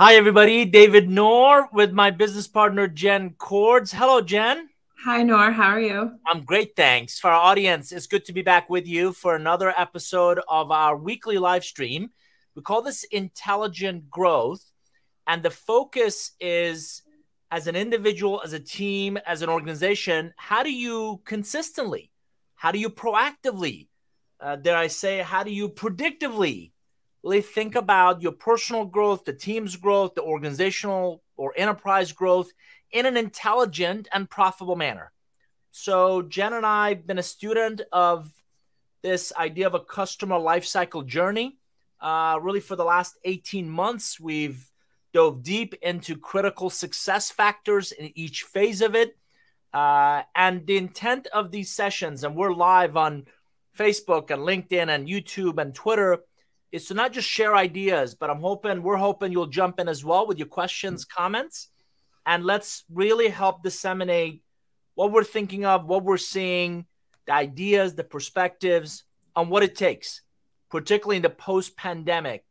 Hi, everybody. David Nour with my business partner, Jenn Cordz. Hello, Jenn. Hi, Noor. How are you? I'm great. Thanks. For our audience, it's good to be back with you for another episode of our weekly live stream. We call this Intelligent Growth. And the focus is as an individual, as a team, as an organization, how do you consistently, how do you proactively, uh, dare I say, how do you predictively really think about your personal growth, the team's growth, the organizational or enterprise growth in an intelligent and profitable manner. So, Jenn and I have been a student of this idea of a customer lifecycle journey. Uh, really, for the last 18 months, we've dove deep into critical success factors in each phase of it. Uh, and the intent of these sessions, and we're live on Facebook and LinkedIn and YouTube and Twitter is to not just share ideas, but I'm hoping we're hoping you'll jump in as well with your questions, mm-hmm. comments, and let's really help disseminate what we're thinking of, what we're seeing, the ideas, the perspectives on what it takes, particularly in the post-pandemic,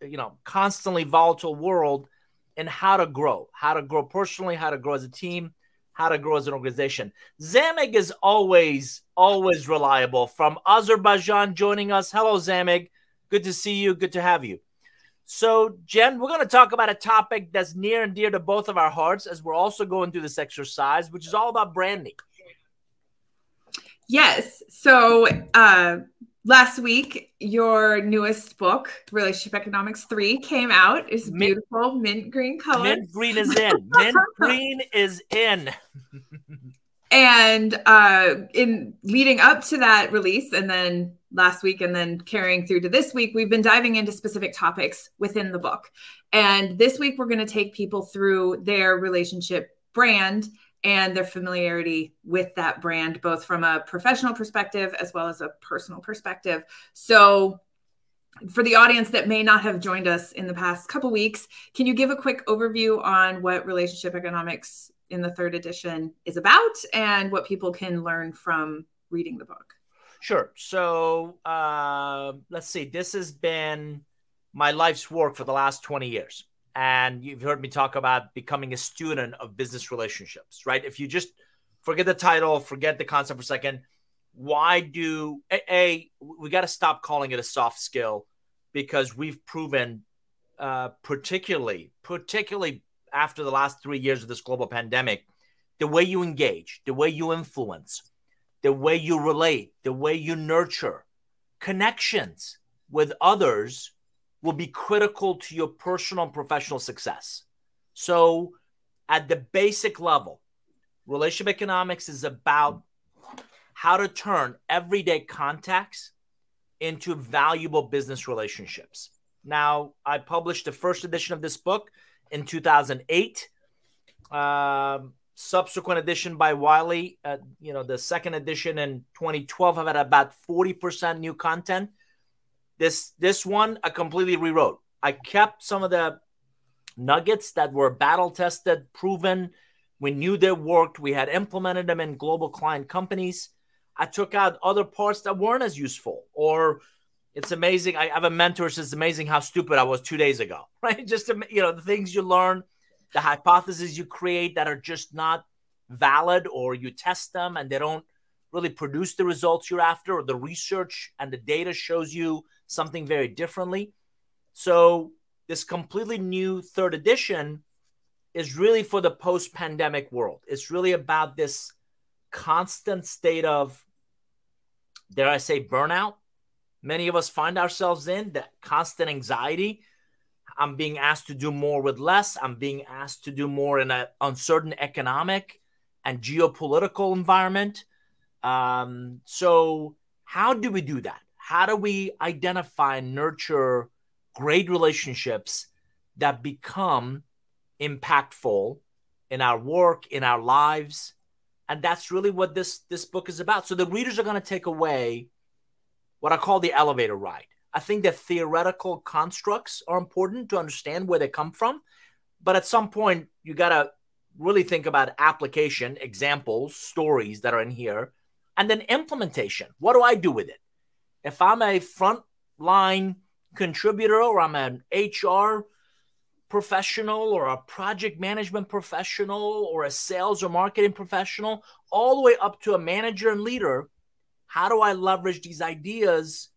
you know, constantly volatile world, and how to grow, how to grow personally, how to grow as a team, how to grow as an organization. Zamig is always, always reliable from Azerbaijan joining us. Hello, Zamig. Good to see you. Good to have you. So, Jenn, we're going to talk about a topic that's near and dear to both of our hearts as we're also going through this exercise, which is all about branding. Yes. So, uh, last week, your newest book, Relationship Economics 3, came out. It's beautiful, mint, mint green color. Mint green is in. mint green is in. and uh, in leading up to that release, and then last week and then carrying through to this week, we've been diving into specific topics within the book. And this week, we're going to take people through their relationship brand and their familiarity with that brand, both from a professional perspective as well as a personal perspective. So, for the audience that may not have joined us in the past couple weeks, can you give a quick overview on what relationship economics in the third edition is about and what people can learn from reading the book? Sure. So uh, let's see. This has been my life's work for the last 20 years. And you've heard me talk about becoming a student of business relationships, right? If you just forget the title, forget the concept for a second, why do a, a we got to stop calling it a soft skill because we've proven, uh, particularly, particularly after the last three years of this global pandemic, the way you engage, the way you influence, the way you relate, the way you nurture connections with others will be critical to your personal and professional success. So, at the basic level, relationship economics is about how to turn everyday contacts into valuable business relationships. Now, I published the first edition of this book in 2008. Um, subsequent edition by Wiley, uh, you know, the second edition in 2012 have had about 40% new content. This this one I completely rewrote. I kept some of the nuggets that were battle tested, proven. We knew they worked. We had implemented them in global client companies. I took out other parts that weren't as useful. Or it's amazing. I have a mentor says it's amazing how stupid I was two days ago, right? Just you know the things you learn the hypotheses you create that are just not valid or you test them and they don't really produce the results you're after or the research and the data shows you something very differently. So this completely new third edition is really for the post-pandemic world. It's really about this constant state of dare i say burnout. Many of us find ourselves in that constant anxiety I'm being asked to do more with less. I'm being asked to do more in an uncertain economic and geopolitical environment. Um, so, how do we do that? How do we identify and nurture great relationships that become impactful in our work, in our lives? And that's really what this this book is about. So the readers are going to take away what I call the elevator ride. I think that theoretical constructs are important to understand where they come from. But at some point, you got to really think about application, examples, stories that are in here, and then implementation. What do I do with it? If I'm a frontline contributor or I'm an HR professional or a project management professional or a sales or marketing professional, all the way up to a manager and leader, how do I leverage these ideas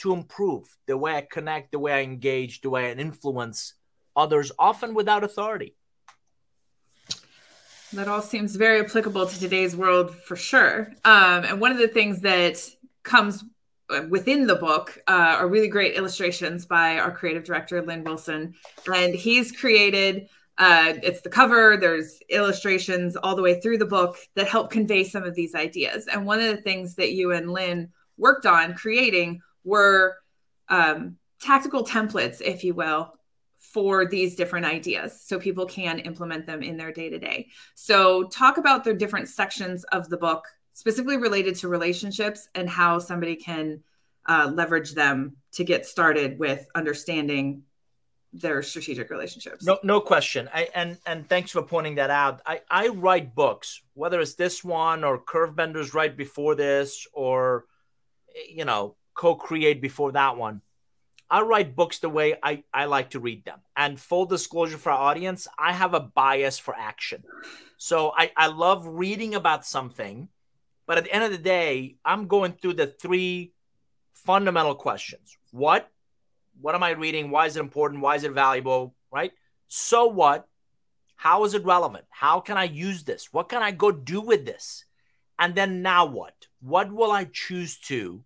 to improve the way I connect, the way I engage, the way I influence others, often without authority? That all seems very applicable to today's world for sure. Um, and one of the things that comes within the book uh, are really great illustrations by our creative director lynn wilson and he's created uh, it's the cover there's illustrations all the way through the book that help convey some of these ideas and one of the things that you and lynn worked on creating were um, tactical templates if you will for these different ideas so people can implement them in their day to day so talk about the different sections of the book specifically related to relationships and how somebody can uh, leverage them to get started with understanding their strategic relationships. No, no question. I, and and thanks for pointing that out. I I write books, whether it's this one or Curve Benders right before this, or you know, co-create before that one. I write books the way I, I like to read them. And full disclosure for our audience, I have a bias for action. So I, I love reading about something but at the end of the day, I'm going through the three fundamental questions. What? What am I reading? Why is it important? Why is it valuable? Right? So what? How is it relevant? How can I use this? What can I go do with this? And then now what? What will I choose to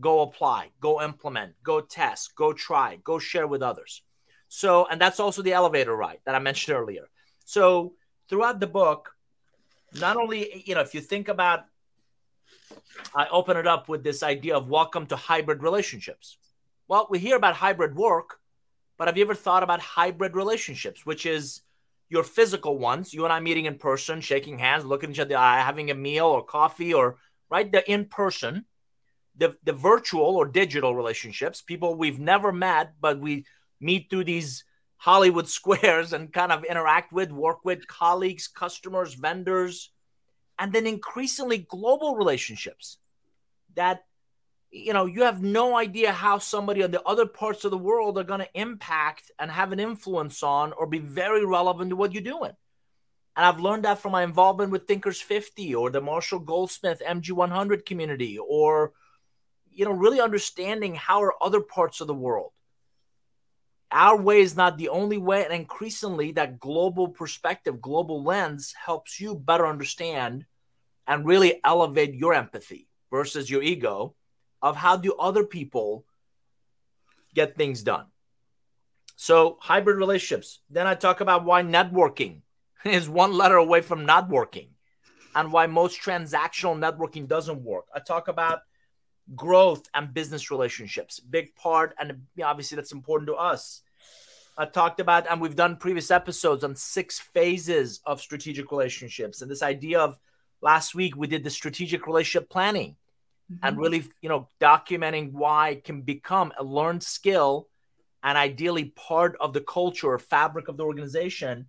go apply, go implement, go test, go try, go share with others? So, and that's also the elevator ride that I mentioned earlier. So, throughout the book, not only, you know, if you think about I open it up with this idea of welcome to hybrid relationships. Well, we hear about hybrid work, but have you ever thought about hybrid relationships, which is your physical ones, you and I meeting in person, shaking hands, looking each other eye, having a meal or coffee, or right the in person, the the virtual or digital relationships, people we've never met, but we meet through these Hollywood squares and kind of interact with, work with colleagues, customers, vendors, and then increasingly global relationships that you know you have no idea how somebody on the other parts of the world are going to impact and have an influence on or be very relevant to what you're doing. And i've learned that from my involvement with thinkers 50 or the marshall goldsmith mg100 community or you know really understanding how are other parts of the world. Our way is not the only way and increasingly that global perspective global lens helps you better understand and really elevate your empathy versus your ego of how do other people get things done. So hybrid relationships. Then i talk about why networking is one letter away from not working and why most transactional networking doesn't work. I talk about growth and business relationships big part and obviously that's important to us. I talked about and we've done previous episodes on six phases of strategic relationships. And this idea of last week we did the strategic relationship planning mm-hmm. and really you know documenting why it can become a learned skill and ideally part of the culture or fabric of the organization.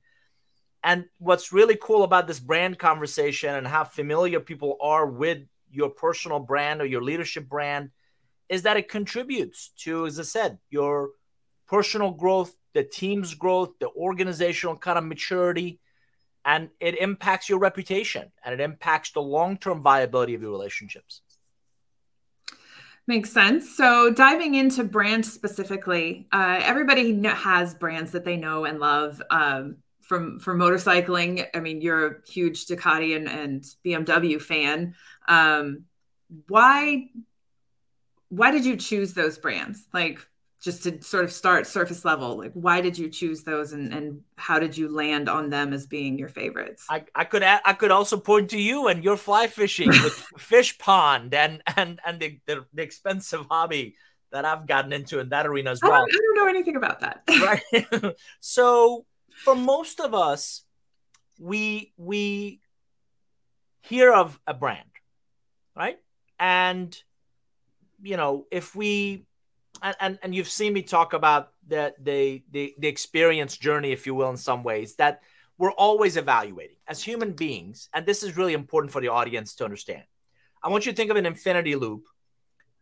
And what's really cool about this brand conversation and how familiar people are with your personal brand or your leadership brand is that it contributes to, as I said, your personal growth, the team's growth, the organizational kind of maturity, and it impacts your reputation and it impacts the long term viability of your relationships. Makes sense. So, diving into brand specifically, uh, everybody has brands that they know and love. Um, from from motorcycling, I mean, you're a huge Ducati and, and BMW fan. Um, why why did you choose those brands? Like just to sort of start surface level, like why did you choose those and, and how did you land on them as being your favorites? I, I could I could also point to you and your fly fishing with Fishpond and and and the, the, the, expensive hobby that I've gotten into in that arena as well. I don't, I don't know anything about that. right. so for most of us, we we hear of a brand, right? And you know, if we and, and, and you've seen me talk about the, the the the experience journey, if you will, in some ways that we're always evaluating as human beings, and this is really important for the audience to understand. I want you to think of an infinity loop,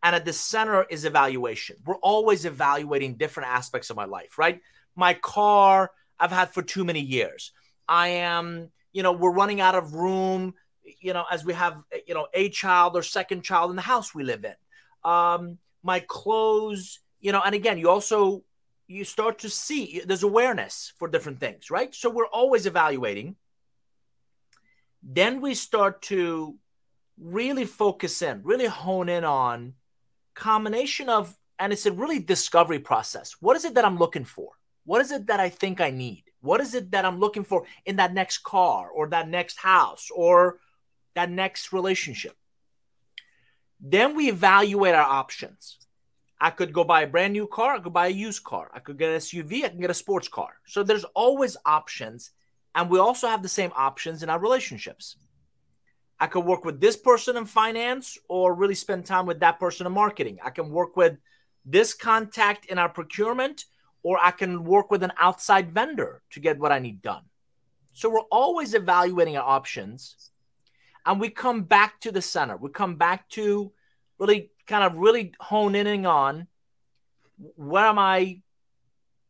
and at the center is evaluation. We're always evaluating different aspects of my life, right? My car, I've had for too many years. I am, you know, we're running out of room, you know, as we have, you know, a child or second child in the house we live in. Um, my clothes, you know, and again, you also you start to see there's awareness for different things, right? So we're always evaluating. Then we start to really focus in, really hone in on combination of, and it's a really discovery process. What is it that I'm looking for? What is it that I think I need? What is it that I'm looking for in that next car or that next house or that next relationship? Then we evaluate our options. I could go buy a brand new car. I could buy a used car. I could get an SUV. I can get a sports car. So there's always options. And we also have the same options in our relationships. I could work with this person in finance or really spend time with that person in marketing. I can work with this contact in our procurement or I can work with an outside vendor to get what I need done. So we're always evaluating our options and we come back to the center. We come back to really kind of really hone in on where am I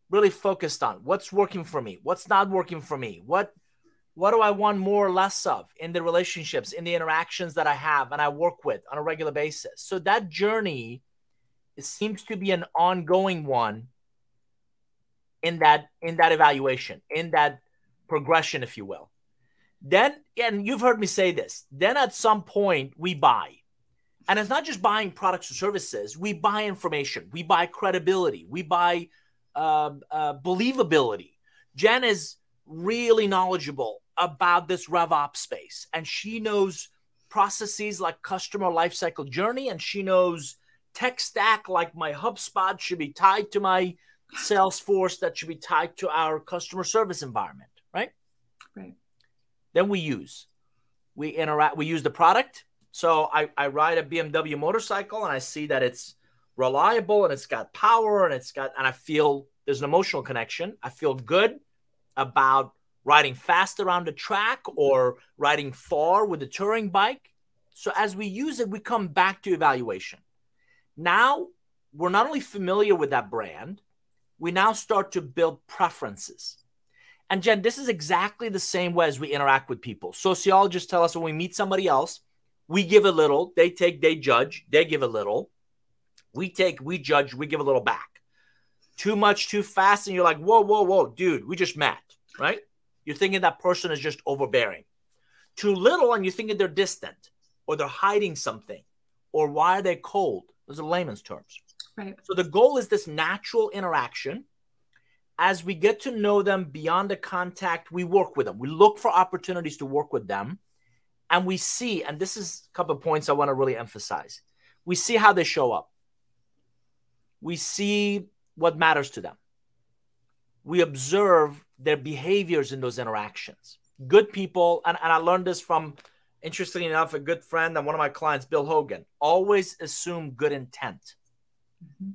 really focused on? What's working for me? What's not working for me? What what do I want more or less of in the relationships, in the interactions that I have and I work with on a regular basis? So that journey it seems to be an ongoing one in that in that evaluation, in that progression, if you will. Then, and you've heard me say this, then at some point we buy and it's not just buying products or services. We buy information, we buy credibility, we buy uh, uh, believability. Jenn is really knowledgeable about this RevOps space, and she knows processes like customer lifecycle journey, and she knows tech stack like my HubSpot should be tied to my Salesforce, that should be tied to our customer service environment. Then we use, we interact, we use the product, so I, I ride a BMW motorcycle and I see that it's reliable and it's got power and it's got, and I feel there's an emotional connection. I feel good about riding fast around the track or riding far with a touring bike. So as we use it, we come back to evaluation. Now we're not only familiar with that brand, we now start to build preferences. And Jenn, this is exactly the same way as we interact with people. Sociologists tell us when we meet somebody else, we give a little, they take, they judge, they give a little. We take, we judge, we give a little back. Too much, too fast, and you're like, whoa, whoa, whoa, dude, we just met, right? You're thinking that person is just overbearing. Too little, and you're thinking they're distant or they're hiding something or why are they cold? Those are layman's terms. Right. So the goal is this natural interaction. As we get to know them beyond the contact, we work with them. We look for opportunities to work with them and we see, and this is a couple of points I want to really emphasize. We see how they show up. We see what matters to them. We observe their behaviors in those interactions. Good people, and, and I learned this from, interestingly enough, a good friend and one of my clients, Bill Hogan, always assume good intent. Mm-hmm.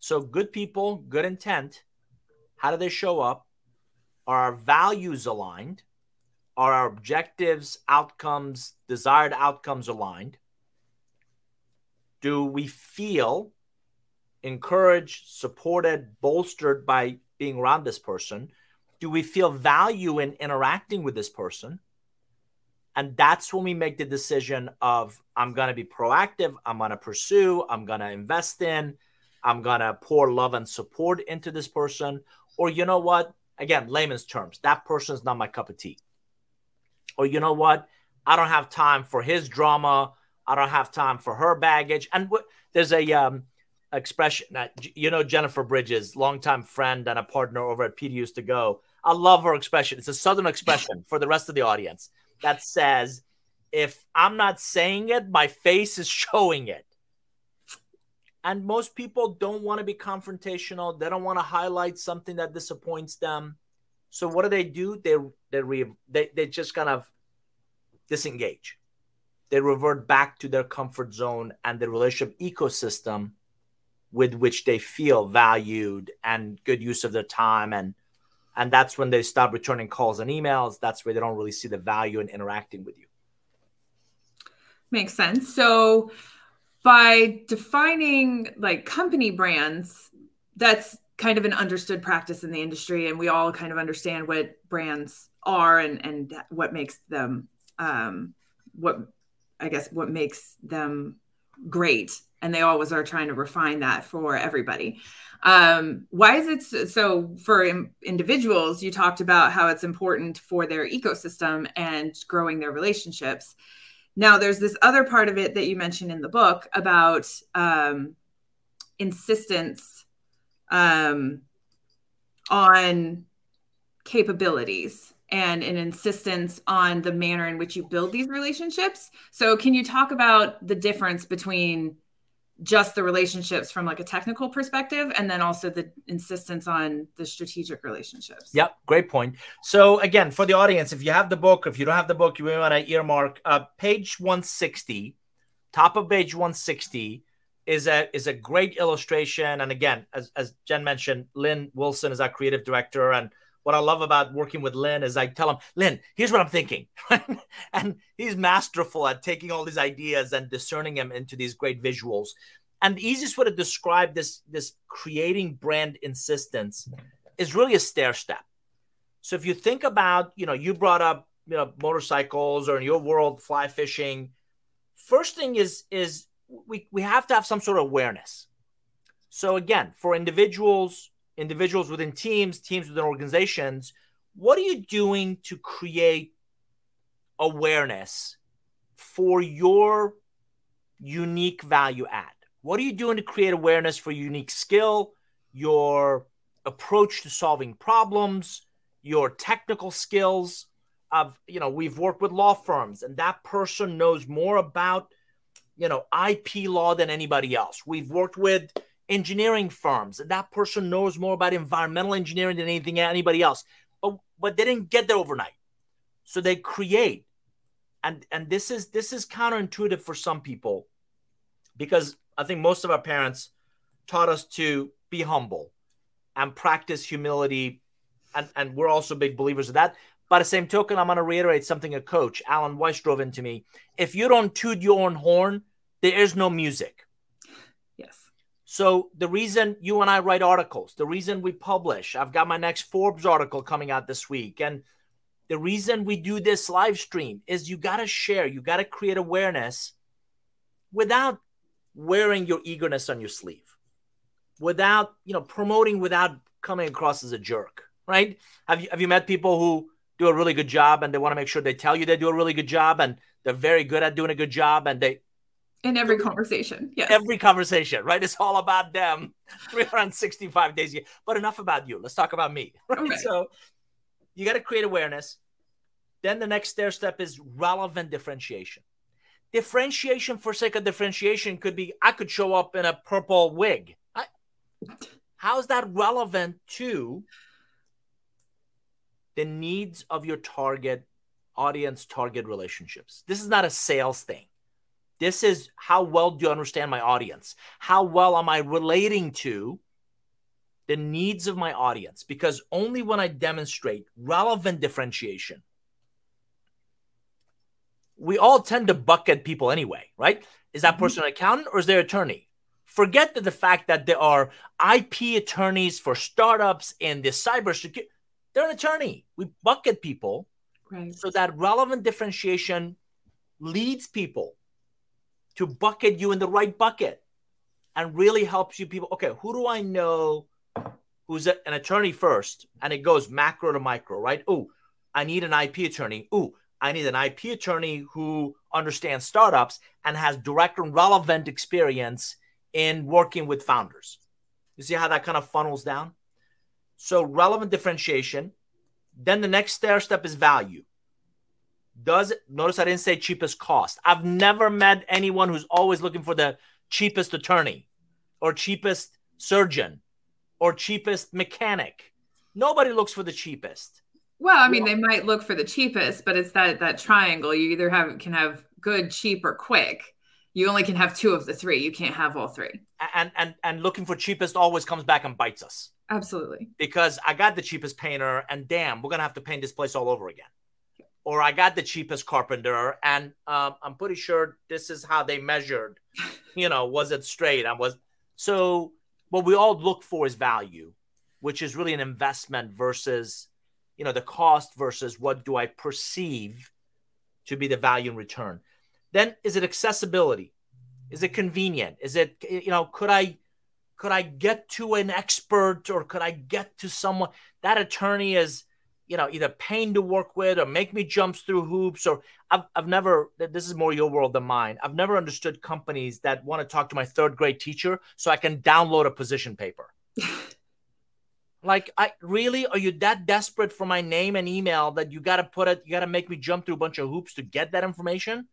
So, good people, good intent, how do they show up? Are our values aligned? Are our objectives, outcomes, desired outcomes aligned? Do we feel encouraged, supported, bolstered by being around this person? Do we feel value in interacting with this person? And that's when we make the decision of I'm going to be proactive, I'm going to pursue, I'm going to invest in, I'm going to pour love and support into this person. Or you know what? Again, layman's terms, that person's not my cup of tea or you know what, I don't have time for his drama. I don't have time for her baggage. And w- there's a um, expression that you know Jennifer Bridges, longtime friend and a partner over at PD used to go. I love her expression. It's a southern expression for the rest of the audience that says, "If I'm not saying it, my face is showing it." And most people don't want to be confrontational. They don't want to highlight something that disappoints them. So what do they do? They they re, they, they just kind of disengage. They revert back to their comfort zone and the relationship ecosystem with which they feel valued and good use of their time and and that's when they stop returning calls and emails that's where they don't really see the value in interacting with you makes sense so by defining like company brands that's kind of an understood practice in the industry and we all kind of understand what brands are and and what makes them um what i guess what makes them great. And they always are trying to refine that for everybody. Um why is it so for individuals you talked about how it's important for their ecosystem and growing their relationships now there's this other part of it that you mentioned in the book about um insistence um, on capabilities and an insistence on the manner in which you build these relationships. So, can you talk about the difference between just the relationships from like a technical perspective and then also the insistence on the strategic relationships yep great point so again for the audience if you have the book if you don't have the book you may want to earmark uh, page 160 top of page 160 is a is a great illustration. And again, as as Jenn mentioned, Lynn Wilson is our creative director. And what I love about working with Lynn is I tell him, Lynn, here's what I'm thinking. and he's masterful at taking all these ideas and discerning them into these great visuals. And the easiest way to describe this, this creating brand insistence is really a stair step. So if you think about, you know, you brought up, you know, motorcycles or in your world, fly fishing. First thing is is we, we have to have some sort of awareness. So again, for individuals, individuals within teams, teams within organizations, what are you doing to create awareness for your unique value add? What are you doing to create awareness for unique skill, your approach to solving problems, your technical skills? Of you know, we've worked with law firms, and that person knows more about you know, IP law than anybody else. We've worked with engineering firms, that person knows more about environmental engineering than anything anybody else. But but they didn't get there overnight. So they create. And and this is this is counterintuitive for some people because I think most of our parents taught us to be humble and practice humility. And, and we're also big believers of that. By the same token, I'm going to reiterate something a coach, Alan Weiss, drove into me. If you don't toot your own horn, there is no music. So the reason you and I write articles, the reason we publish, I've got my next Forbes article coming out this week. And the reason we do this live stream is you got to share, you got to create awareness without wearing your eagerness on your sleeve, without, you know, promoting without coming across as a jerk, right? Have you, have you met people who do a really good job and they want to make sure they tell you they do a really good job and they're very good at doing a good job and they in every conversation. Yes. Every conversation right? It's all about them. 365 days a year. But enough about you. Let's talk about me right? Okay. so you got to create awareness. Then the next stair step is relevant differentiation. Differentiation for sake of differentiation could be i could show up in a purple wig. I, how's that relevant to the needs of your target audience, target relationships. This is not a sales thing. This is how well do you understand my audience? How well am I relating to the needs of my audience? Because only when I demonstrate relevant differentiation, we all tend to bucket people anyway, right? Is that mm-hmm. person an accountant or is their attorney? Forget the fact that there are IP attorneys for startups and the cybersecurity. They're an attorney. We bucket people. Right. So that relevant differentiation leads people to bucket you in the right bucket and really helps you people. Okay, who do I know who's a, an attorney first? And it goes macro to micro, right? Oh, I need an IP attorney. Oh, I need an IP attorney who understands startups and has direct and relevant experience in working with founders. You see how that kind of funnels down? So relevant differentiation. Then the next stair step is value. Does notice I didn't say cheapest cost? I've never met anyone who's always looking for the cheapest attorney or cheapest surgeon or cheapest mechanic. Nobody looks for the cheapest. Well, I mean, they might look for the cheapest, but it's that that triangle. You either have can have good, cheap, or quick. You only can have two of the three. You can't have all three. And and and looking for cheapest always comes back and bites us. Absolutely. Because I got the cheapest painter, and damn, we're gonna have to paint this place all over again. Or I got the cheapest carpenter, and um, I'm pretty sure this is how they measured. You know, was it straight? I was so. What we all look for is value, which is really an investment versus, you know, the cost versus what do I perceive to be the value in return. Then is it accessibility? Is it convenient? Is it, you know, could I could I get to an expert or could I get to someone that attorney is, you know, either pain to work with or make me jump through hoops or I've, I've never, this is more your world than mine. I've never understood companies that want to talk to my third grade teacher so I can download a position paper. like, I really, are you that desperate for my name and email that you got to put it, you got to make me jump through a bunch of hoops to get that information?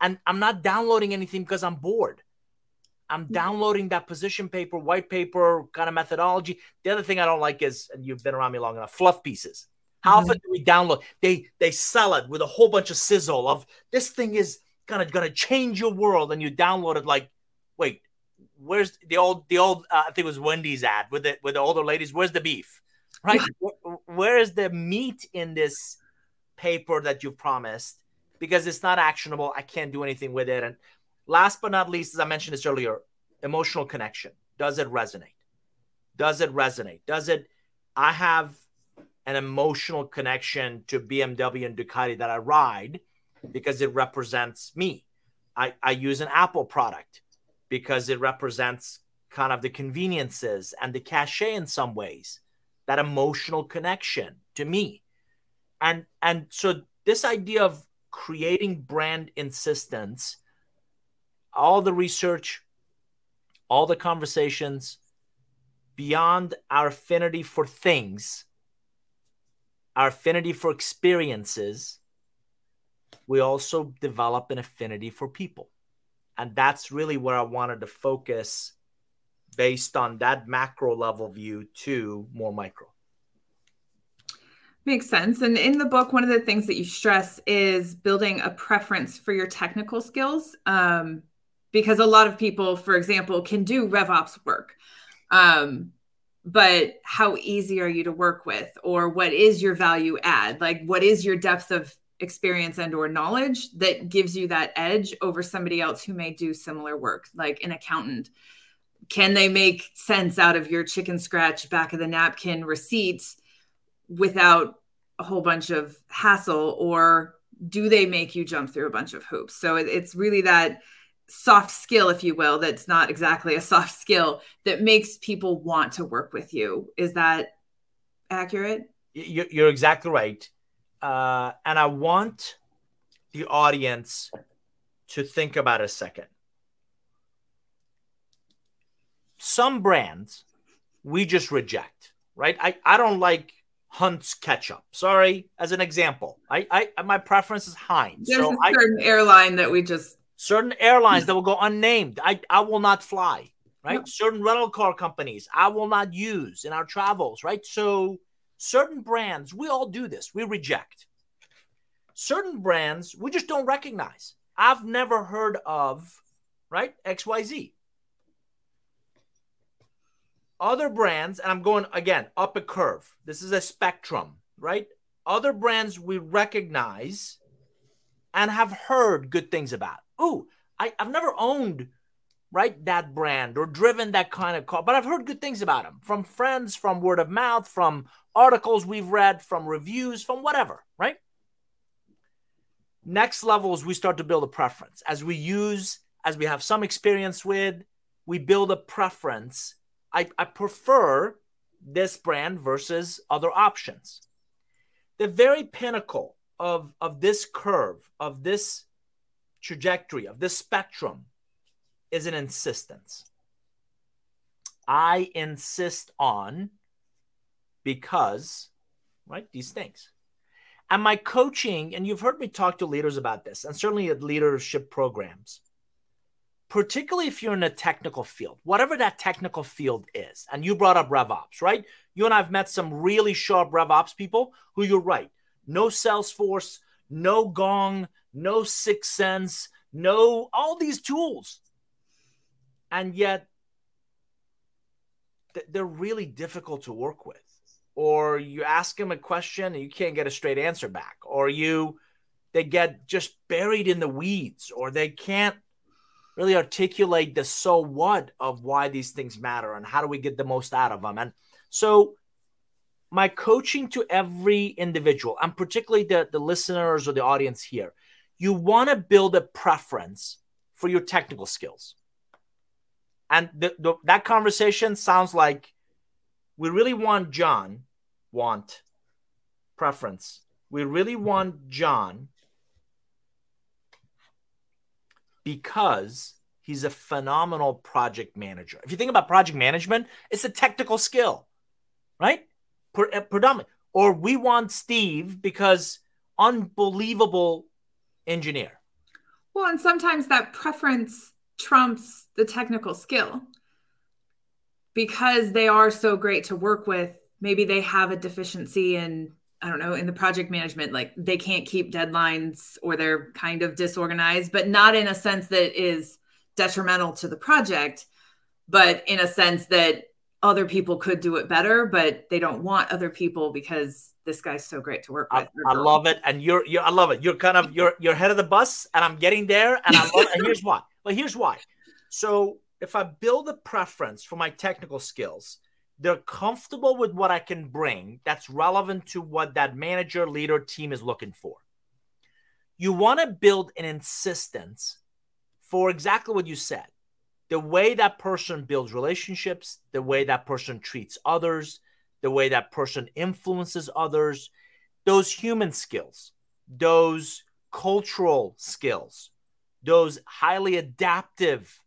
And I'm not downloading anything because I'm bored. I'm mm-hmm. downloading that position paper, white paper kind of methodology. The other thing I don't like is, and you've been around me long enough, fluff pieces. How mm-hmm. often do we download? They they sell it with a whole bunch of sizzle of this thing is gonna gonna change your world, and you download it like, wait, where's the old the old uh, I think it was Wendy's ad with it with the older ladies. Where's the beef? Right? where, where is the meat in this paper that you promised? Because it's not actionable. I can't do anything with it, and Last but not least, as I mentioned this earlier, emotional connection. Does it resonate? Does it resonate? Does it? I have an emotional connection to BMW and Ducati that I ride because it represents me. I, I use an Apple product because it represents kind of the conveniences and the cachet in some ways, that emotional connection to me. And and so this idea of creating brand insistence all the research, all the conversations beyond our affinity for things, our affinity for experiences, we also develop an affinity for people. And that's really where I wanted to focus based on that macro level view to more micro. Makes sense. And in the book, one of the things that you stress is building a preference for your technical skills. Um, because a lot of people, for example, can do RevOps work. Um, but how easy are you to work with? Or what is your value add? Like what is your depth of experience and or knowledge that gives you that edge over somebody else who may do similar work? Like an accountant can they make sense out of your chicken scratch back of the napkin receipts without a whole bunch of hassle? Or do they make you jump through a bunch of hoops? So it's really that soft skill, if you will, that's not exactly a soft skill that makes people want to work with you. Is that accurate? You're exactly right. Uh, and I want the audience to think about a second. Some brands we just reject, right? I, I don't like Hunt's ketchup. Sorry, as an example. I, I my preference is Heinz. There's so a certain I, airline that we just certain airlines hmm. that will go unnamed. I, I will not fly, right? Yep. Certain rental car companies I will not use in our travels, right? So certain brands, we all do this. We reject. Certain brands we just don't recognize. I've never heard of, right? XYZ. Other brands, and I'm going again up a curve. This is a spectrum, right? Other brands we recognize and have heard good things about oh, I, I've never owned right that brand or driven that kind of car, but I've heard good things about them from friends, from word of mouth, from articles we've read, from reviews, from whatever, right? Next level is we start to build a preference. As we use, as we have some experience with, we build a preference. I, I prefer this brand versus other options. The very pinnacle of, of this curve, of this trajectory of this spectrum is an insistence. I insist on because, right, these things. And my coaching, and you've heard me talk to leaders about this, and certainly at leadership programs, particularly if you're in a technical field, whatever that technical field is. And you brought up RevOps, right? You and I have met some really sharp RevOps people who you're right. No Salesforce, no Gong, no sixth sense, no all these tools. And yet they're really difficult to work with. Or you ask them a question and you can't get a straight answer back. Or you they get just buried in the weeds or they can't really articulate the so what of why these things matter and how do we get the most out of them. And so my coaching to every individual, and particularly the, the listeners or the audience here, you want to build a preference for your technical skills. And the, the, that conversation sounds like we really want John, want preference. We really want John because he's a phenomenal project manager. If you think about project management, it's a technical skill, right? Uh, predominant. Or we want Steve because unbelievable engineer. Well, and sometimes that preference trumps the technical skill because they are so great to work with. Maybe they have a deficiency in, I don't know, in the project management, like they can't keep deadlines or they're kind of disorganized, but not in a sense that is detrimental to the project, but in a sense that other people could do it better, but they don't want other people because this guy's so great to work with. I, I love it, and you're, you're I love it. You're kind of you're you're head of the bus, and I'm getting there, and I love it. And here's why. But here's why. So if I build a preference for my technical skills, they're comfortable with what I can bring that's relevant to what that manager, leader, team is looking for. You want to build an insistence for exactly what you said the way that person builds relationships, the way that person treats others, the way that person influences others, those human skills, those cultural skills, those highly adaptive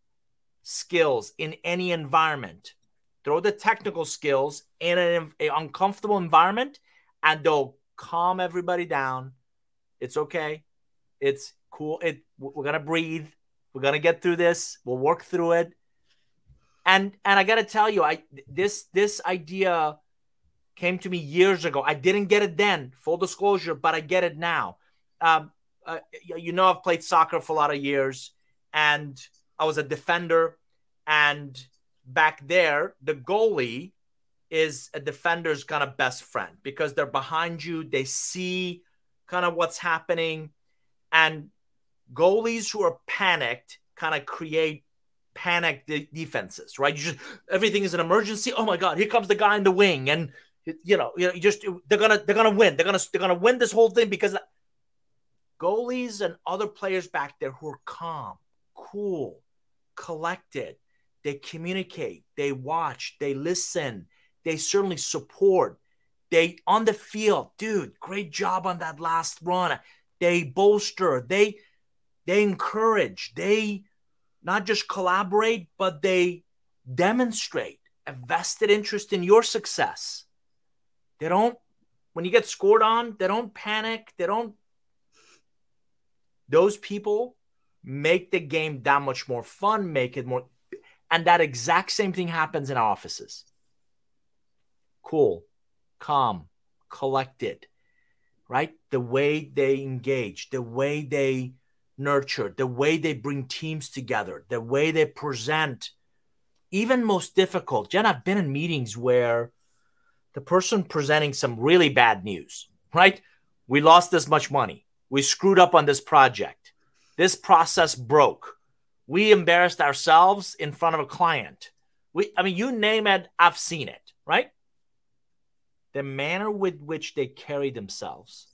skills in any environment. Throw the technical skills in an, uncomfortable environment and they'll calm everybody down. It's okay. It's cool. It we're gonna breathe. We're gonna get through this. We'll work through it. And and I gotta tell you, I this this idea came to me years ago. I didn't get it then, full disclosure, but I get it now. Um, uh, you know, I've played soccer for a lot of years, and I was a defender. And back there, the goalie is a defender's kind of best friend because they're behind you. They see kind of what's happening, and goalies who are panicked kind of create panic de- defenses, right? You just everything is an emergency. Oh my god, here comes the guy in the wing, and you know, you know, you just they're gonna they're gonna win. They're gonna they're gonna win this whole thing because goalies and other players back there who are calm, cool, collected. They communicate, they watch, they listen, they certainly support. They on the field, dude, great job on that last run. They bolster, they they encourage, they not just collaborate, but they demonstrate a vested interest in your success. They don't, when you get scored on, they don't panic. They don't, those people make the game that much more fun, make it more, and that exact same thing happens in offices. Cool, calm, collected, right? The way they engage, the way they nurture, the way they bring teams together, the way they present, even most difficult. Jenn, I've been in meetings where the person presenting some really bad news, right? We lost this much money. We screwed up on this project. This process broke. We embarrassed ourselves in front of a client. We, I mean, you name it, I've seen it, right? The manner with which they carry themselves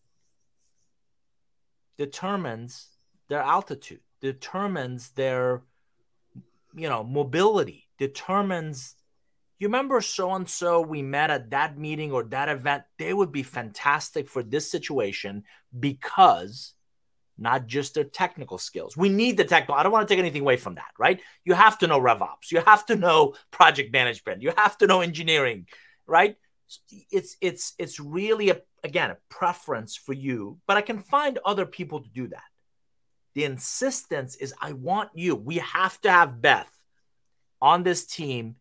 determines their altitude, determines their, you know, mobility, determines. You remember so and so we met at that meeting or that event? They would be fantastic for this situation because not just their technical skills. We need the technical. I don't want to take anything away from that, right? You have to know RevOps. You have to know project management. You have to know engineering, right? It's it's it's really a again a preference for you, but I can find other people to do that. The insistence is I want you. We have to have Beth on this team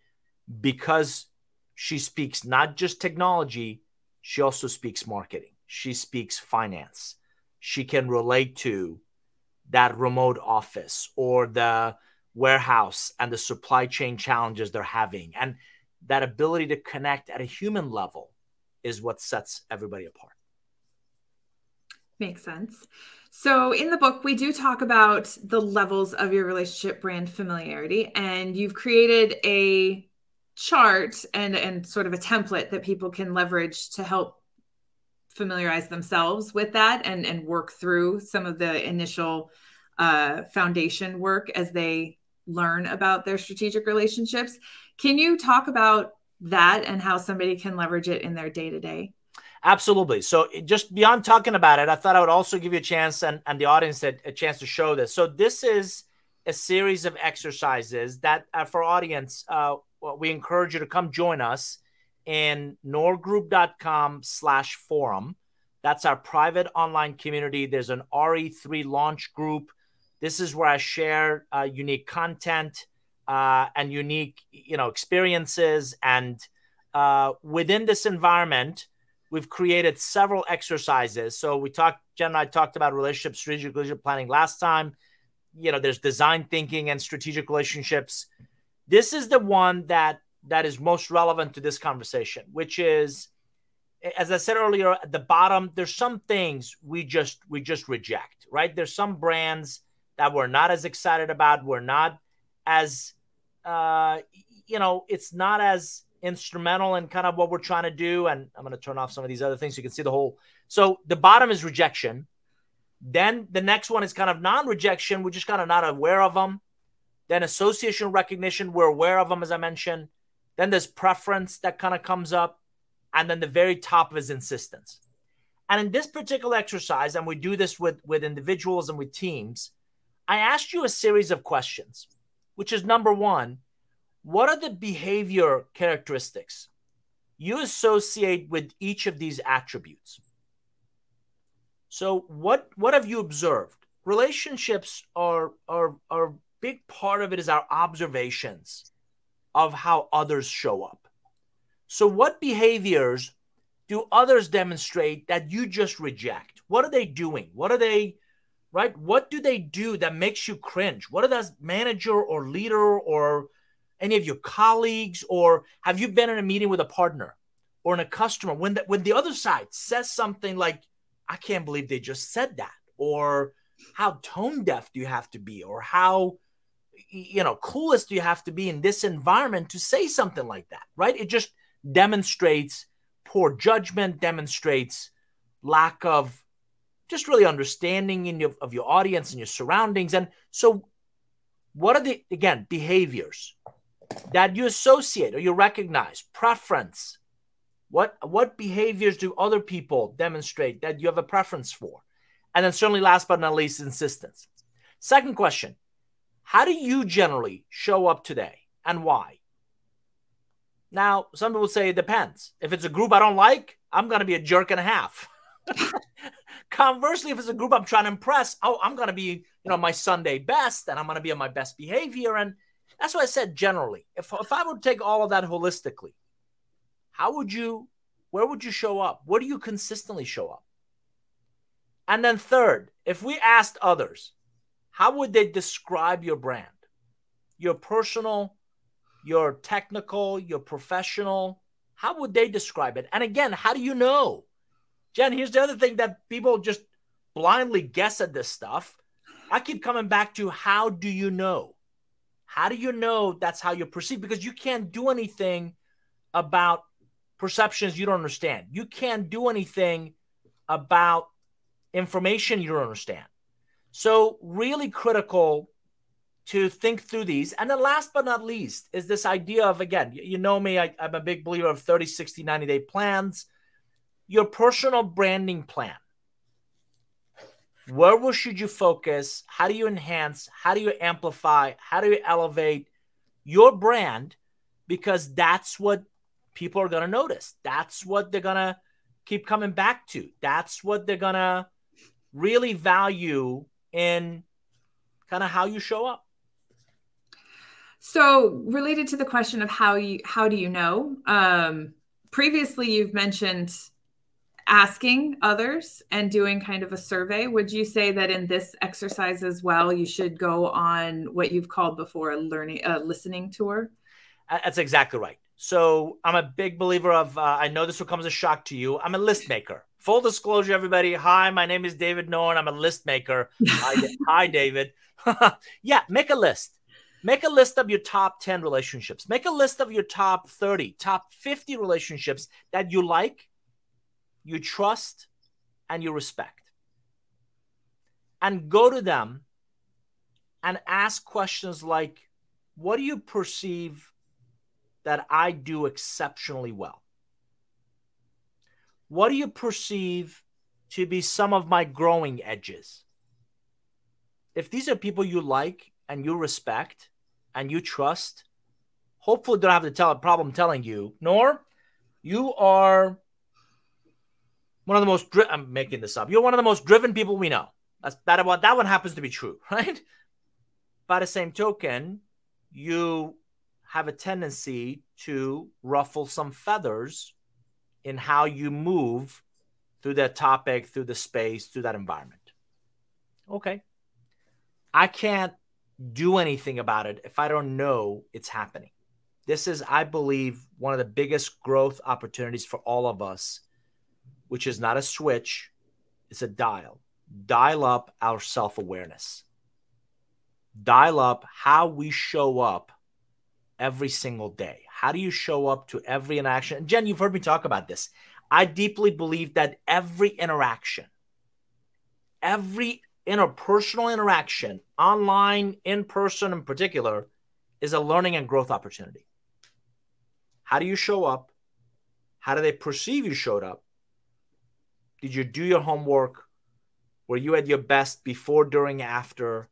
because she speaks not just technology, she also speaks marketing. She speaks finance. She can relate to that remote office or the warehouse and the supply chain challenges they're having. And that ability to connect at a human level is what sets everybody apart. Makes sense. So, in the book, we do talk about the levels of your relationship brand familiarity, and you've created a chart and and sort of a template that people can leverage to help familiarize themselves with that and and work through some of the initial uh, foundation work as they learn about their strategic relationships. Can you talk about that and how somebody can leverage it in their day to day? Absolutely. So, just beyond talking about it, I thought I would also give you a chance and, and the audience a, a chance to show this. So, this is a series of exercises that, uh, for audience, uh, we encourage you to come join us in nourgroup.com slash forum. That's our private online community. There's an RE3 launch group this is where I share uh, unique content uh, and unique, you know, experiences. And uh, within this environment, we've created several exercises. So we talked, Jenn and I talked about relationship strategic relationship planning last time. You know, there's design thinking and strategic relationships. This is the one that that is most relevant to this conversation, which is, as I said earlier, at the bottom, there's some things we just we just reject, right? There's some brands that we're not as excited about. We're not as, uh, you know, it's not as instrumental in kind of what we're trying to do. And I'm going to turn off some of these other things so you can see the whole. So the bottom is rejection. Then the next one is kind of non rejection. We're just kind of not aware of them. Then association recognition, we're aware of them, as I mentioned. Then there's preference that kind of comes up. And then the very top is insistence. And in this particular exercise, and we do this with, with individuals and with teams, I asked you a series of questions, which is number one, what are the behavior characteristics you associate with each of these attributes? So what what have you observed? Relationships are are are big part of it is our observations of how others show up. So what behaviors do others demonstrate that you just reject? What are they doing? What are they right? What do they do that makes you cringe? What are that manager or leader or any of your colleagues, or have you been in a meeting with a partner or in a customer when the, when the other side says something like, "I can't believe they just said that," or "How tone deaf do you have to be?" or "How you know coolest you have to be in this environment to say something like that?" Right? It just demonstrates poor judgment, demonstrates lack of just really understanding in your, of your audience and your surroundings. And so, what are the, again, behaviors that you associate or you recognize? Preference. What, what behaviors do other people demonstrate that you have a preference for? And then, certainly, last but not least, insistence. Second question How do you generally show up today and why? Now, some people say it depends. If it's a group I don't like, I'm going to be a jerk and a half. Conversely, if it's a group I'm trying to impress, oh, I'm going to be, you know, my Sunday best and I'm going to be on my best behavior. And that's what I said generally. If, if I would take all of that holistically, how would you, where would you show up? Where do you consistently show up? And then, third, if we asked others, how would they describe your brand? Your personal, your technical, your professional, how would they describe it? And again, how do you know? Jenn, here's the other thing that people just blindly guess at this stuff. I keep coming back to how do you know? How do you know that's how you perceive? Because you can't do anything about perceptions you don't understand. You can't do anything about information you don't understand. So, really critical to think through these. And then, last but not least, is this idea of again, you know me, I, am a big believer of 30, 60, 90 day plans your personal branding plan. Where should you focus? How do you enhance? How do you amplify? How do you elevate your brand? Because that's what people are going to notice. That's what they're going to keep coming back to. That's what they're going to really value in kind of how you show up. So, related to the question of how you how do you know? Um, previously, you've mentioned asking others and doing kind of a survey would you say that in this exercise as well you should go on what you've called before a learning a listening tour that's exactly right so i'm a big believer of uh, i know this will come as a shock to you i'm a list maker full disclosure everybody hi my name is david noren i'm a list maker hi, hi david yeah make a list Make a list of your top 10 relationships. Make a list of your top 30, top 50 relationships that you like, you trust, and you respect. And go to them and ask questions like What do you perceive that I do exceptionally well? What do you perceive to be some of my growing edges? If these are people you like and you respect and you trust, hopefully don't have to tell a problem telling you, nor you are one of the most dri- I'm making this up. You're one of the most driven people we know. That's that one that one happens to be true, right? By the same token, you have a tendency to ruffle some feathers in how you move through that topic, through the space, through that environment. Okay. I can't do anything about it if I don't know it's happening. This is, I believe, one of the biggest growth opportunities for all of us, which is not a switch, it's a dial. Dial up our self awareness, dial up how we show up every single day. How do you show up to every interaction? And Jenn, you've heard me talk about this. I deeply believe that every interaction, every interpersonal interaction, online, in person in particular, is a learning and growth opportunity. How do you show up? How do they perceive you showed up? Did you do your homework? Were you at your best before, during, after?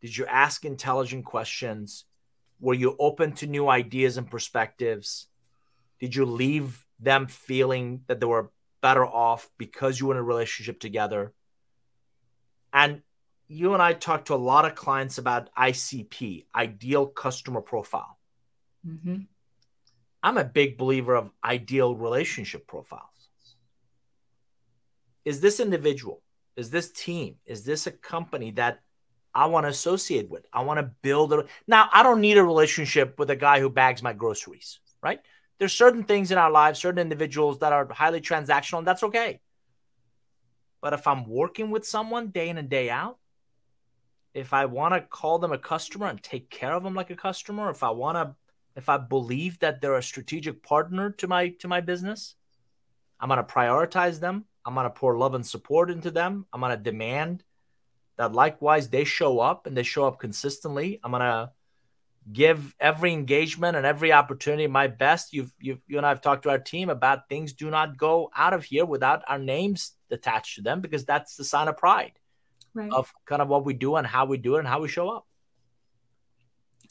Did you ask intelligent questions? Were you open to new ideas and perspectives? Did you leave them feeling that they were better off because you were in a relationship together? And you and I talked to a lot of clients about ICP, ideal customer profile. Mm-hmm. I'm a big believer of ideal relationship profiles. Is this individual, is this team, is this a company that I want to associate with? I want to build a. Now, I don't need a relationship with a guy who bags my groceries, right? There's certain things in our lives, certain individuals that are highly transactional, and that's okay. But if I'm working with someone day in and day out, if I want to call them a customer and take care of them like a customer, if I want to, if I believe that they're a strategic partner to my to my business, I'm going to prioritize them. I'm going to pour love and support into them. I'm going to demand that likewise they show up and they show up consistently. I'm to give every engagement and every opportunity my best. You've, you've, you and I have talked to our team about things do not go out of here without our names attached to them because that's the sign of pride right. of kind of what we do and how we do it and how we show up.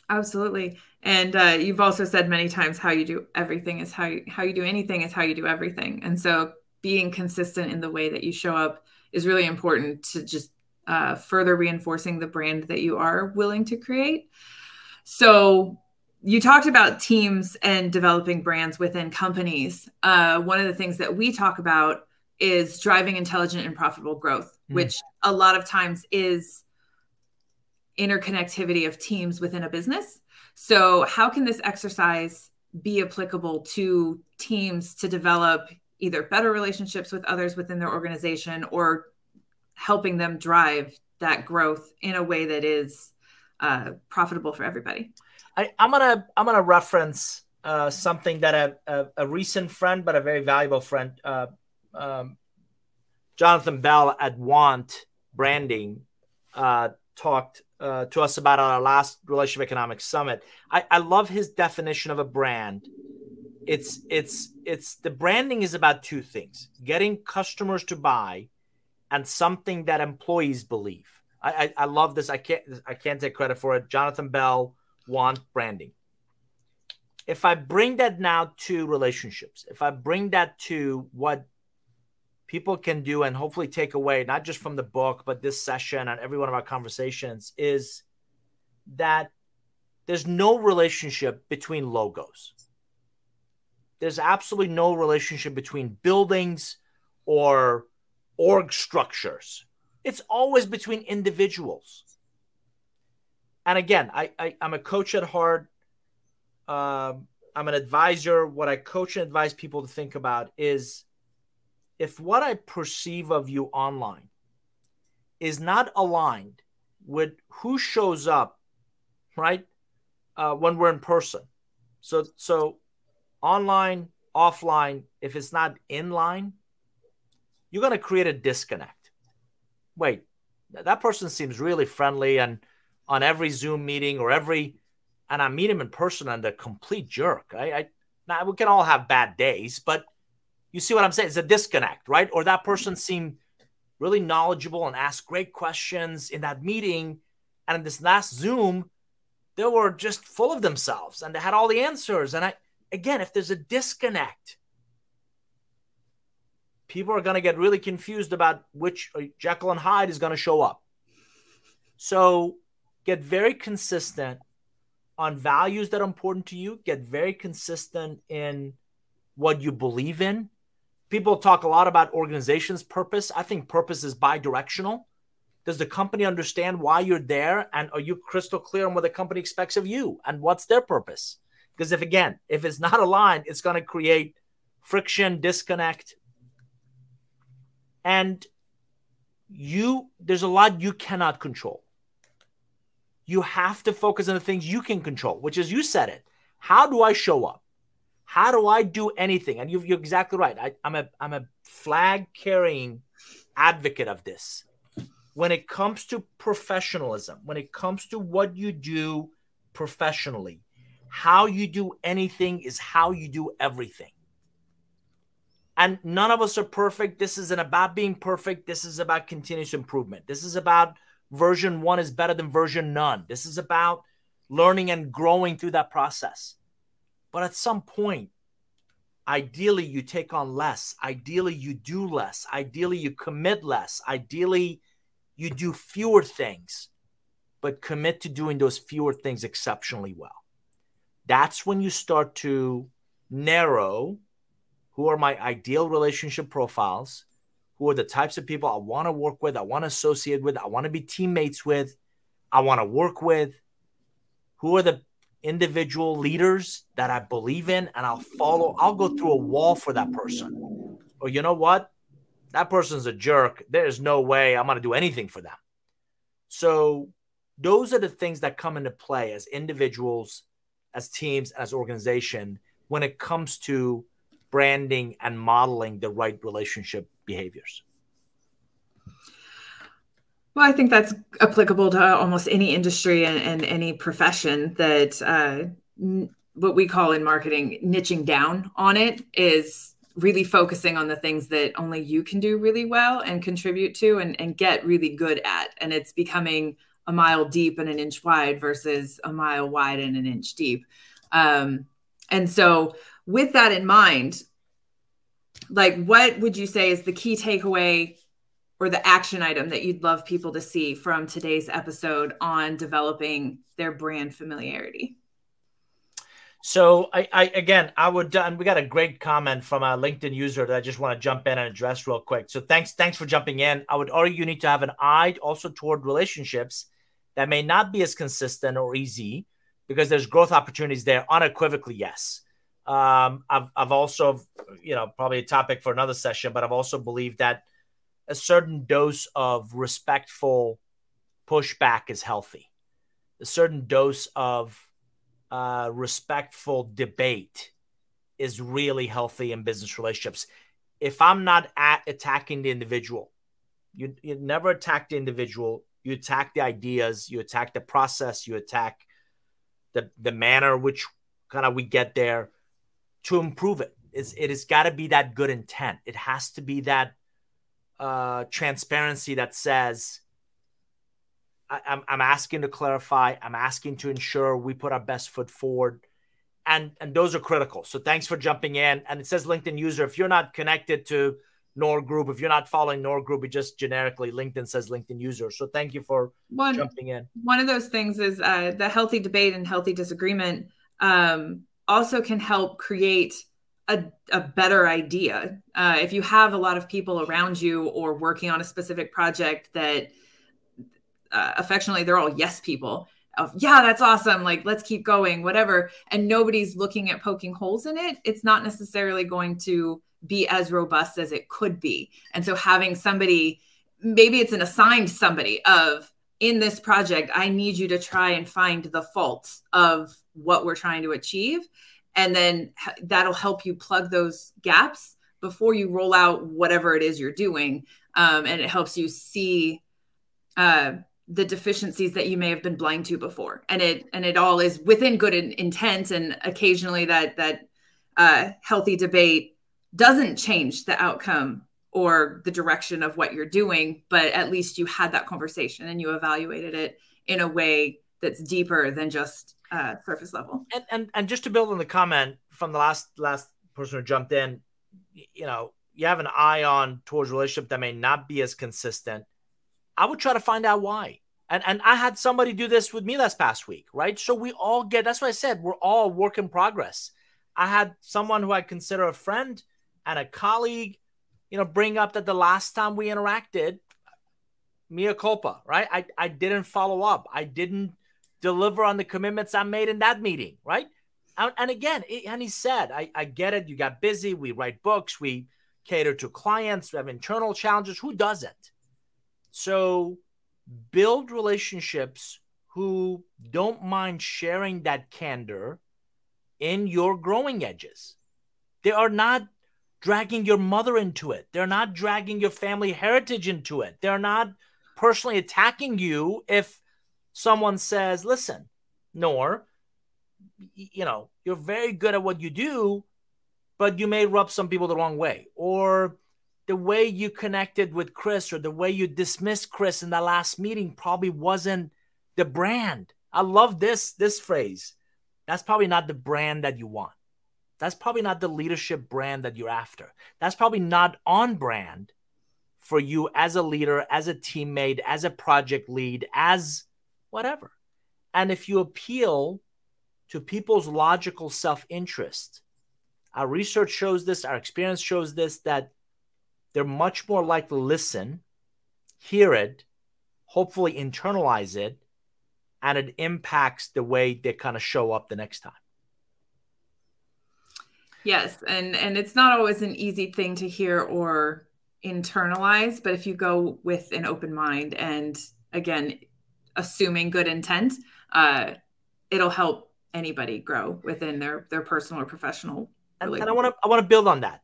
Absolutely. And uh, you've also said many times how you do everything is how you, how you do anything is how you do everything. And so being consistent in the way that you show up is really important to just uh, further reinforcing the brand that you are willing to create. So you talked about teams and developing brands within companies. Uh, one of the things that we talk about is driving intelligent and profitable growth, mm. which a lot of times is interconnectivity of teams within a business. So, how can this exercise be applicable to teams to develop either better relationships with others within their organization or helping them drive that growth in a way that is uh, profitable for everybody. I, am gonna I'm gonna reference uh, something that a, a, a, recent friend, but a very valuable friend, uh, um, Jonathan Bell at Want Branding, uh, talked uh, to us about our last Relationship Economics Summit. I, I love his definition of a brand. It's it's it's the branding is about two things: getting customers to buy, and something that employees believe. I, I, I love this. I can't I can't take credit for it. Jonathan Bell want branding. If I bring that now to relationships, if I bring that to what people can do and hopefully take away, not just from the book, but this session and every one of our conversations, is that there's no relationship between logos. There's absolutely no relationship between buildings or org structures. It's always between individuals. And again, I, I am a coach at heart. Um, I'm an advisor. What I coach and advise people to think about is if what I perceive of you online is not aligned with who shows up, right, uh, when we're in person. So so online, offline, if it's not in line, you're going to create a disconnect. Wait, that person seems really friendly and on every Zoom meeting or every, and I meet him in person and a complete jerk. I, I now we can all have bad days, but you see what I'm saying? It's a disconnect, right? Or that person seemed really knowledgeable and asked great questions in that meeting. And in this last Zoom, they were just full of themselves and they had all the answers. And I, again, if there's a disconnect, people are going to get really confused about which uh, Jekyll and Hyde is going to show up. So get very consistent on values that are important to you, get very consistent in what you believe in. People talk a lot about organization's purpose. I think purpose is bi directional. Does the company understand why you're there? And are you crystal clear on what the company expects of you and what's their purpose? Because if, again, if it's not aligned, it's going to create friction, disconnect, and you there's a lot you cannot control. You have to focus on the things you can control which is you said it. How do i show up? How do i do anything? And you are exactly right. I, i'm a i'm a flag carrying advocate of this. When it comes to professionalism when it comes to what you do professionally how you do anything is how you do everything and none of us are perfect. This isn't about being perfect. This is about continuous improvement. This is about version one is better than version none. This is about learning and growing through that process. But at some point, ideally, you take on less. Ideally, you do less. Ideally, you commit less. Ideally, you do fewer things, but commit to doing those fewer things exceptionally well. That's when you start to narrow who are my ideal relationship profiles, who are the types of people I want to work with, I want to associate with, I want to be teammates with, I want to work with, who are the individual leaders that I believe in, and I'll follow, I'll go through a wall for that person. Or you know what? That person's a jerk. There's no way I'm going to do anything for them. So, those are the things that come into play as individuals, as teams, as organization when it comes to branding and modeling the right relationship behaviors? Well, I think that's applicable to almost any industry and, and any profession that uh, n- what we call in marketing niching down on it is really focusing on the things that only you can do really well and contribute to and, and get really good at. And it's becoming a mile deep and an inch wide versus a mile wide and an inch deep. Um, and so with that in mind, like what would you say is the key takeaway or the action item that you'd love people to see from today's episode on developing their brand familiarity? So I, I again, I would, and we got a great comment from a LinkedIn user that I just want to jump in and address real quick. So thanks, thanks for jumping in. I would argue you need to have an eye also toward relationships that may not be as consistent or easy because there's growth opportunities there. Unequivocally, yes. Um, I've, I've also, you know, probably a topic for another session, but I've also believed that a certain dose of respectful pushback is healthy. A certain dose of uh, respectful debate is really healthy in business relationships. If I'm not at attacking the individual, you, you never attack the individual. You attack the ideas, you attack the process, you attack the the manner which kind of we get there to improve it. It's, it has got to be that good intent. It has to be that uh, transparency that says, I, I'm, I'm asking to clarify, I'm asking to ensure we put our best foot forward. And, and those are critical. So thanks for jumping in. And it says LinkedIn user. If you're not connected to Nour Group, if you're not following Nour Group, it just generically LinkedIn says LinkedIn user. So thank you for one, jumping in. One of those things is uh, the healthy debate and healthy disagreement. Um, also can help create a, a better idea. Uh, if you have a lot of people around you or working on a specific project that uh, affectionately they're all yes people of yeah that's awesome like let's keep going whatever and nobody's looking at poking holes in it it's not necessarily going to be as robust as it could be and so having somebody maybe it's an assigned somebody of in this project, I need you to try and find the faults of what we're trying to achieve. And then that'll help you plug those gaps before you roll out whatever it is you're doing. Um, and it helps you see uh, the deficiencies that you may have been blind to before. And it and it all is within good in, intent. And occasionally that that uh, healthy debate doesn't change the outcome or the direction of what you're doing, but at least you had that conversation and you evaluated it in a way that's deeper than just uh, surface level. And, and and just to build on the comment from the last last person who jumped in, you know, you have an eye on towards relationship that may not be as consistent. I would try to find out why. And and I had somebody do this with me last past week, right? So we all get that's what I said, we're all work in progress. I had someone who I consider a friend and a colleague you know, bring up that the last time we interacted, mea culpa, right? I, I didn't follow up. I didn't deliver on the commitments I made in that meeting, right? And, and again, it, and he said, I, I get it. You got busy. We write books. We cater to clients. We have internal challenges. Who doesn't? So build relationships who don't mind sharing that candor in your growing edges. They are not dragging your mother into it. They're not dragging your family heritage into it. They're not personally attacking you if someone says, listen, Nour, you know, you're very good at what you do, but you may rub some people the wrong way. Or the way you connected with Chris or the way you dismissed Chris in the last meeting probably wasn't the brand. I love this this phrase. That's probably not the brand that you want. That's probably not the leadership brand that you're after. That's probably not on brand for you as a leader, as a teammate, as a project lead, as whatever. And if you appeal to people's logical self interest, our research shows this, our experience shows this, that they're much more likely to listen, hear it, hopefully internalize it, and it impacts the way they kind of show up the next time. Yes, and and it's not always an easy thing to hear or internalize, but if you go with an open mind and again assuming good intent, uh, it'll help anybody grow within their their personal or professional. And, and I want to I want to build on that.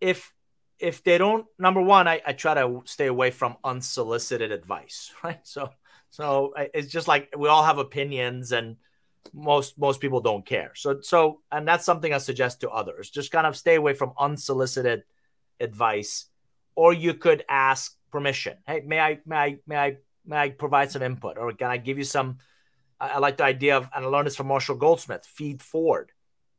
If if they don't, number one, I, I try to stay away from unsolicited advice, right? So so it's just like we all have opinions and most most people don't care. So so and that's something I suggest to others. Just kind of stay away from unsolicited advice or you could ask permission. Hey, may I may I may I may I provide some input or can I give you some I, I like the idea of and I learned this from Marshall Goldsmith, feed forward.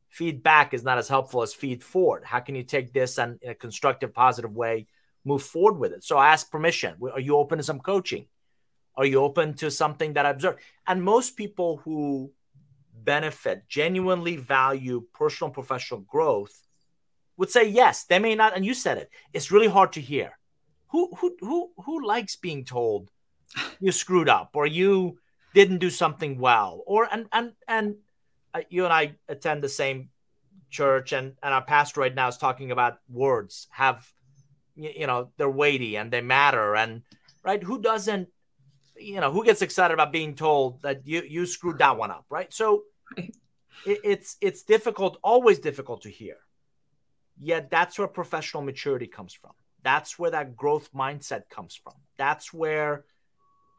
Feedback is not as helpful as feed forward. How can you take this and in a constructive, positive way move forward with it? So ask permission. Are you open to some coaching? Are you open to something that I observe? And most people who benefit, genuinely value personal and professional growth, would say yes. They may not, and you said it. It's really hard to hear. Who who who who likes being told you screwed up or you didn't do something well or and and and uh, you and I attend the same church and and our pastor right now is talking about words have you know they're weighty and they matter and right who doesn't you know who gets excited about being told that you you screwed that one up right so it, it's it's difficult, always difficult to hear. Yet that's where professional maturity comes from. That's where that growth mindset comes from. That's where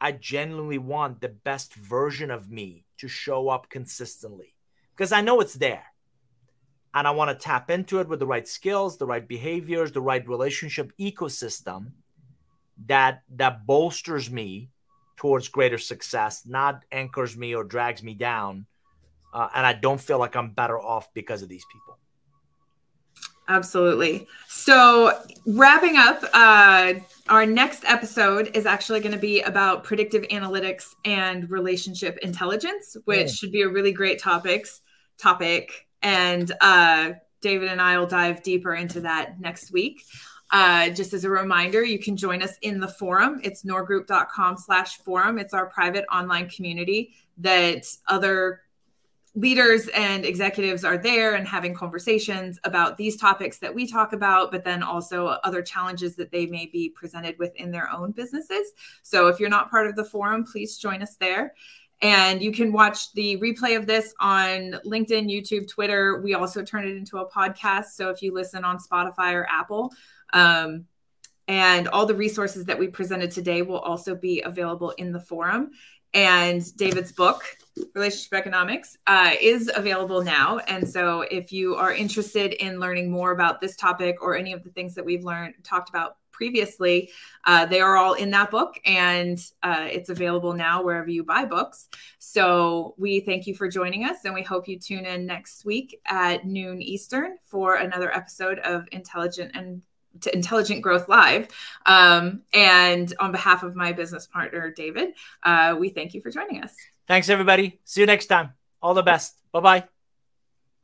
I genuinely want the best version of me to show up consistently because I know it's there. And I want to tap into it with the right skills, the right behaviors, the right relationship ecosystem that that bolsters me towards greater success, not anchors me or drags me down uh, and I don't feel like I'm better off because of these people. Absolutely. So, wrapping up, uh, our next episode is actually going to be about predictive analytics and relationship intelligence, which should be a really great topics topic. And uh, David and I will dive deeper into that next week. Uh, just as a reminder, you can join us in the forum. It's nourgroup.com slash forum. It's our private online community that other leaders and executives are there and having conversations about these topics that we talk about, but then also other challenges that they may be presented with in their own businesses. So if you're not part of the forum, please join us there. And you can watch the replay of this on LinkedIn, YouTube, Twitter. We also turn it into a podcast. So if you listen on Spotify or Apple, um, and all the resources that we presented today will also be available in the forum. And David's book, Relationship Economics, uh, is available now. And so if you are interested in learning more about this topic or any of the things that we've learned, talked about previously, uh, they are all in that book and uh, it's available now wherever you buy books. So we thank you for joining us and we hope you tune in next week at noon Eastern for another episode of Intelligent and to Intelligent Growth Live. Um, and on behalf of my business partner, David, uh, we thank you for joining us. Thanks, everybody. See you next time. All the best. Bye bye.